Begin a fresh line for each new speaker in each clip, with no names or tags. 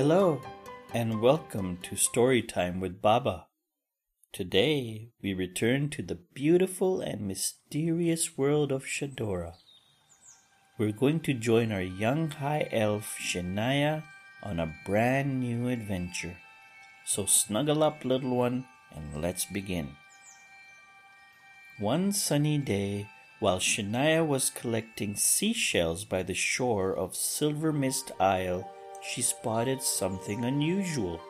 Hello, and welcome to Storytime with Baba. Today we return to the beautiful and mysterious world of Shadora. We're going to join our young high elf Shinaya on a brand new adventure. So snuggle up, little one, and let's begin. One sunny day, while Shinaya was collecting seashells by the shore of Silver Mist Isle, she spotted something unusual.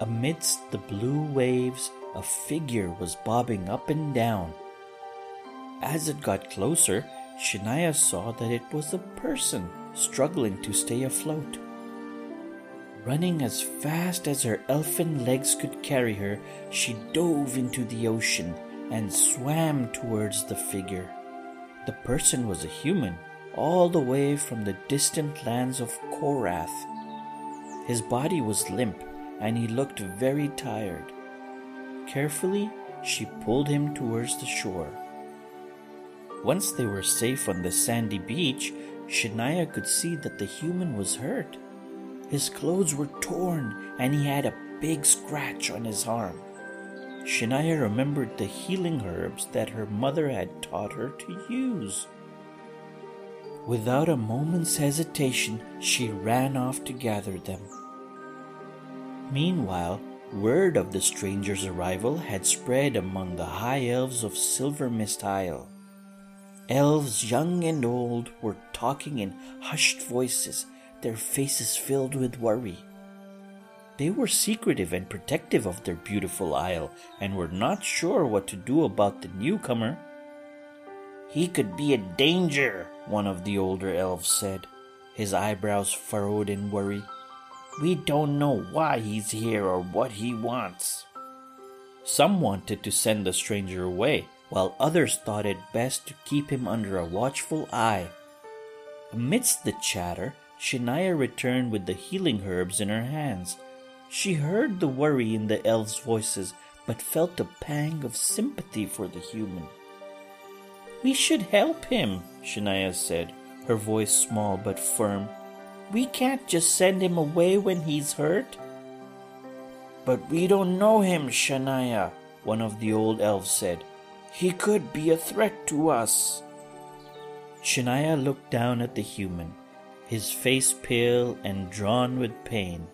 Amidst the blue waves, a figure was bobbing up and down. As it got closer, Shinaya saw that it was a person struggling to stay afloat. Running as fast as her elfin legs could carry her, she dove into the ocean and swam towards the figure. The person was a human, all the way from the distant lands of Korath. His body was limp, and he looked very tired. Carefully, she pulled him towards the shore. Once they were safe on the sandy beach, Shinaya could see that the human was hurt. His clothes were torn, and he had a big scratch on his arm. Shinaya remembered the healing herbs that her mother had taught her to use. Without a moment's hesitation, she ran off to gather them. Meanwhile, word of the stranger's arrival had spread among the high elves of Silver Mist Isle. Elves young and old were talking in hushed voices, their faces filled with worry. They were secretive and protective of their beautiful isle and were not sure what to do about the newcomer. He could be a danger, one of the older elves said, his eyebrows furrowed in worry. We don't know why he's here or what he wants. Some wanted to send the stranger away, while others thought it best to keep him under a watchful eye. Amidst the chatter, Shinaya returned with the healing herbs in her hands. She heard the worry in the elves' voices, but felt a pang of sympathy for the human. We should help him, Shinaya said, her voice small but firm. We can't just send him away when he's hurt. But we don't know him, Shinaya, one of the old elves said. He could be a threat to us. Shinaya looked down at the human, his face pale and drawn with pain.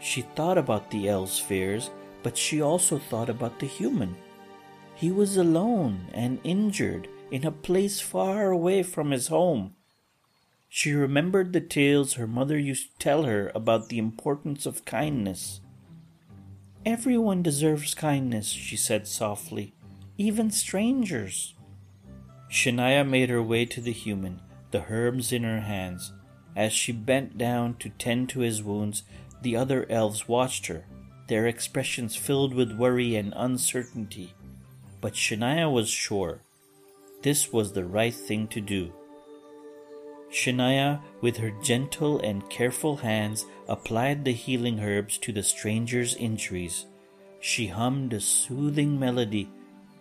She thought about the elves' fears, but she also thought about the human. He was alone and injured in a place far away from his home. She remembered the tales her mother used to tell her about the importance of kindness. Everyone deserves kindness, she said softly, even strangers. Shinaya made her way to the human, the herbs in her hands. As she bent down to tend to his wounds, the other elves watched her, their expressions filled with worry and uncertainty. But Shinaya was sure this was the right thing to do. Shinaya, with her gentle and careful hands, applied the healing herbs to the stranger's injuries. She hummed a soothing melody,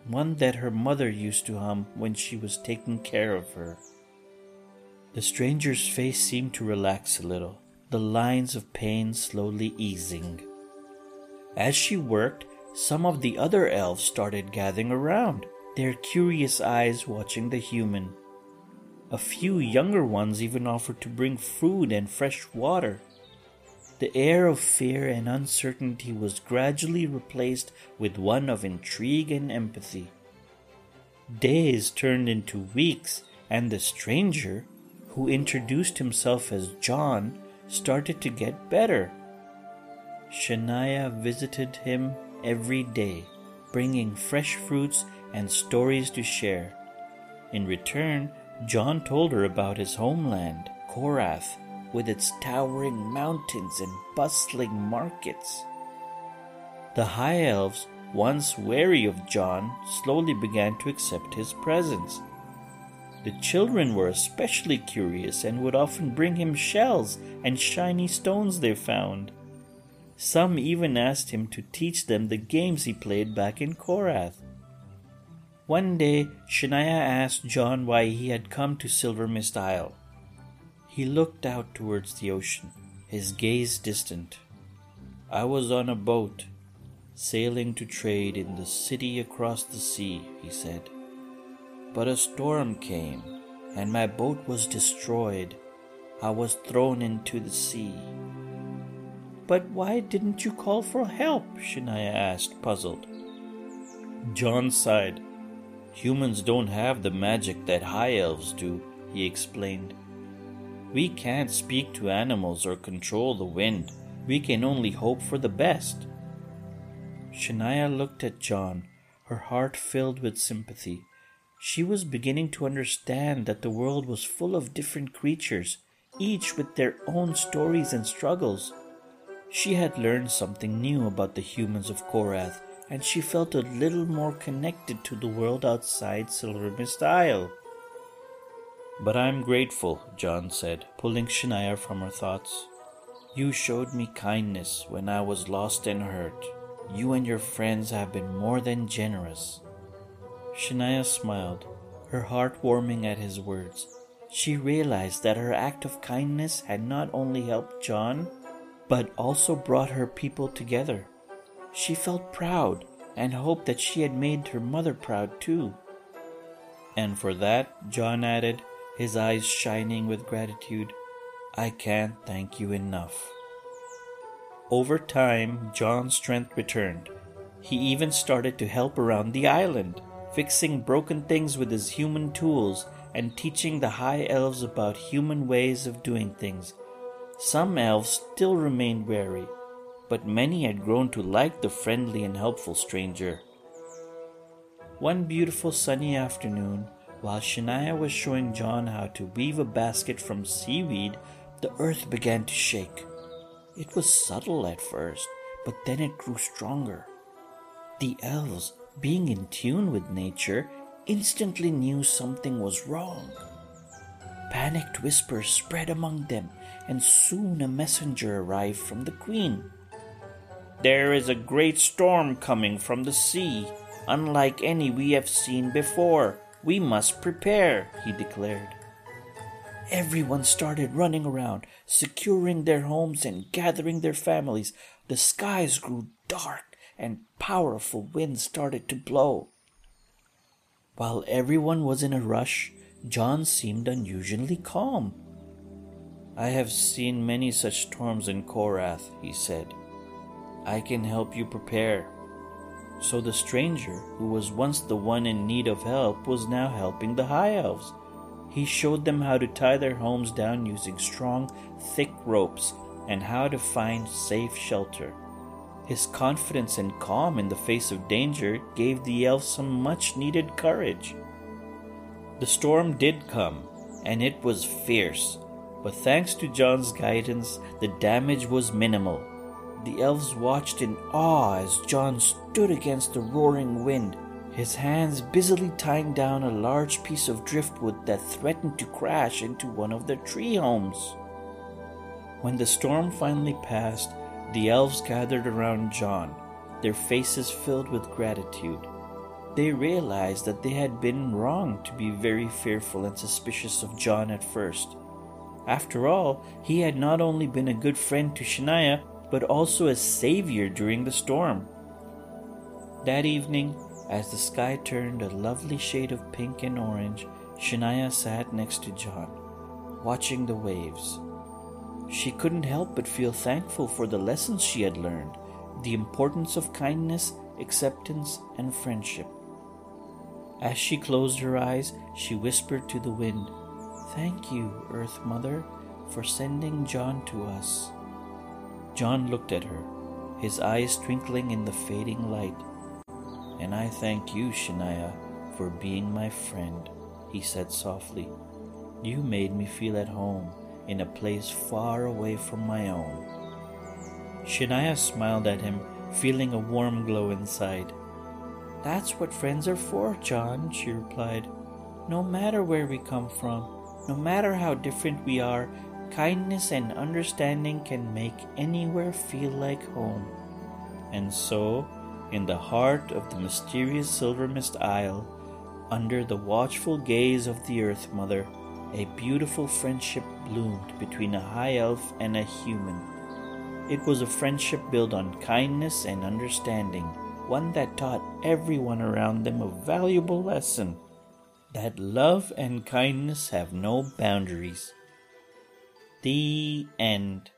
one that her mother used to hum when she was taking care of her. The stranger's face seemed to relax a little, the lines of pain slowly easing. As she worked, some of the other elves started gathering around, their curious eyes watching the human. A few younger ones even offered to bring food and fresh water. The air of fear and uncertainty was gradually replaced with one of intrigue and empathy. Days turned into weeks, and the stranger, who introduced himself as Jon, started to get better. Shinaya visited him every day, bringing fresh fruits and stories to share. In return, Jon told her about his homeland, Korath, with its towering mountains and bustling markets. The High Elves, once wary of Jon, slowly began to accept his presence. The children were especially curious and would often bring him shells and shiny stones they found. Some even asked him to teach them the games he played back in Korath. One day, Shinaya asked Jon why he had come to Silver Mist Isle. He looked out towards the ocean, his gaze distant. I was on a boat, sailing to trade in the city across the sea, he said. But a storm came, and my boat was destroyed. I was thrown into the sea. But why didn't you call for help? Shinaya asked, puzzled. Jon sighed. Humans don't have the magic that high elves do, he explained. We can't speak to animals or control the wind. We can only hope for the best. Shinaya looked at Jon, her heart filled with sympathy. She was beginning to understand that the world was full of different creatures, each with their own stories and struggles. She had learned something new about the humans of Korath, and she felt a little more connected to the world outside Silver Mist Isle. But I'm grateful, Jon said, pulling Shinaya from her thoughts. You showed me kindness when I was lost and hurt. You and your friends have been more than generous. Shinaya smiled, her heart warming at his words. She realized that her act of kindness had not only helped Jon, but also brought her people together. She felt proud and hoped that she had made her mother proud too. And for that, Jon added, his eyes shining with gratitude, I can't thank you enough. Over time, Jon's strength returned. He even started to help around the island, fixing broken things with his human tools and teaching the high elves about human ways of doing things. Some elves still remained wary, but many had grown to like the friendly and helpful stranger. One beautiful sunny afternoon, while Shinaya was showing Jon how to weave a basket from seaweed, the earth began to shake. It was subtle at first, but then it grew stronger. The elves, being in tune with nature, instantly knew something was wrong. Panicked whispers spread among them, and soon a messenger arrived from the queen. There is a great storm coming from the sea, unlike any we have seen before. We must prepare, he declared. Everyone started running around, securing their homes and gathering their families. The skies grew dark and powerful winds started to blow. While everyone was in a rush, Jon seemed unusually calm. I have seen many such storms in Korath, he said. I can help you prepare. So the stranger, who was once the one in need of help, was now helping the High Elves. He showed them how to tie their homes down using strong, thick ropes and how to find safe shelter. His confidence and calm in the face of danger gave the elves some much needed courage. The storm did come, and it was fierce, but thanks to Jon's guidance, the damage was minimal. The elves watched in awe as Jon stood against the roaring wind, his hands busily tying down a large piece of driftwood that threatened to crash into one of their tree homes. When the storm finally passed, the elves gathered around Jon, their faces filled with gratitude. They realized that they had been wrong to be very fearful and suspicious of Jon at first. After all, he had not only been a good friend to Shinaya, but also a savior during the storm. That evening, as the sky turned a lovely shade of pink and orange, Shinaya sat next to Jon, watching the waves. She couldn't help but feel thankful for the lessons she had learned the importance of kindness, acceptance, and friendship. As she closed her eyes, she whispered to the wind, Thank you, Earth Mother, for sending Jon to us. Jon looked at her, his eyes twinkling in the fading light. And I thank you, Shinaya, for being my friend, he said softly. You made me feel at home in a place far away from my own. Shinaya smiled at him, feeling a warm glow inside. That's what friends are for, Jon, she replied. No matter where we come from, no matter how different we are, Kindness and understanding can make anywhere feel like home. And so, in the heart of the mysterious Silver Mist Isle, under the watchful gaze of the Earth Mother, a beautiful friendship bloomed between a high elf and a human. It was a friendship built on kindness and understanding, one that taught everyone around them a valuable lesson that love and kindness have no boundaries. The end.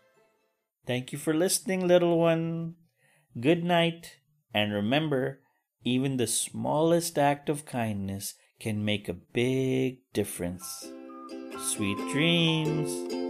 Thank you for listening, little one. Good night, and remember, even the smallest act of kindness can make a big difference. Sweet dreams.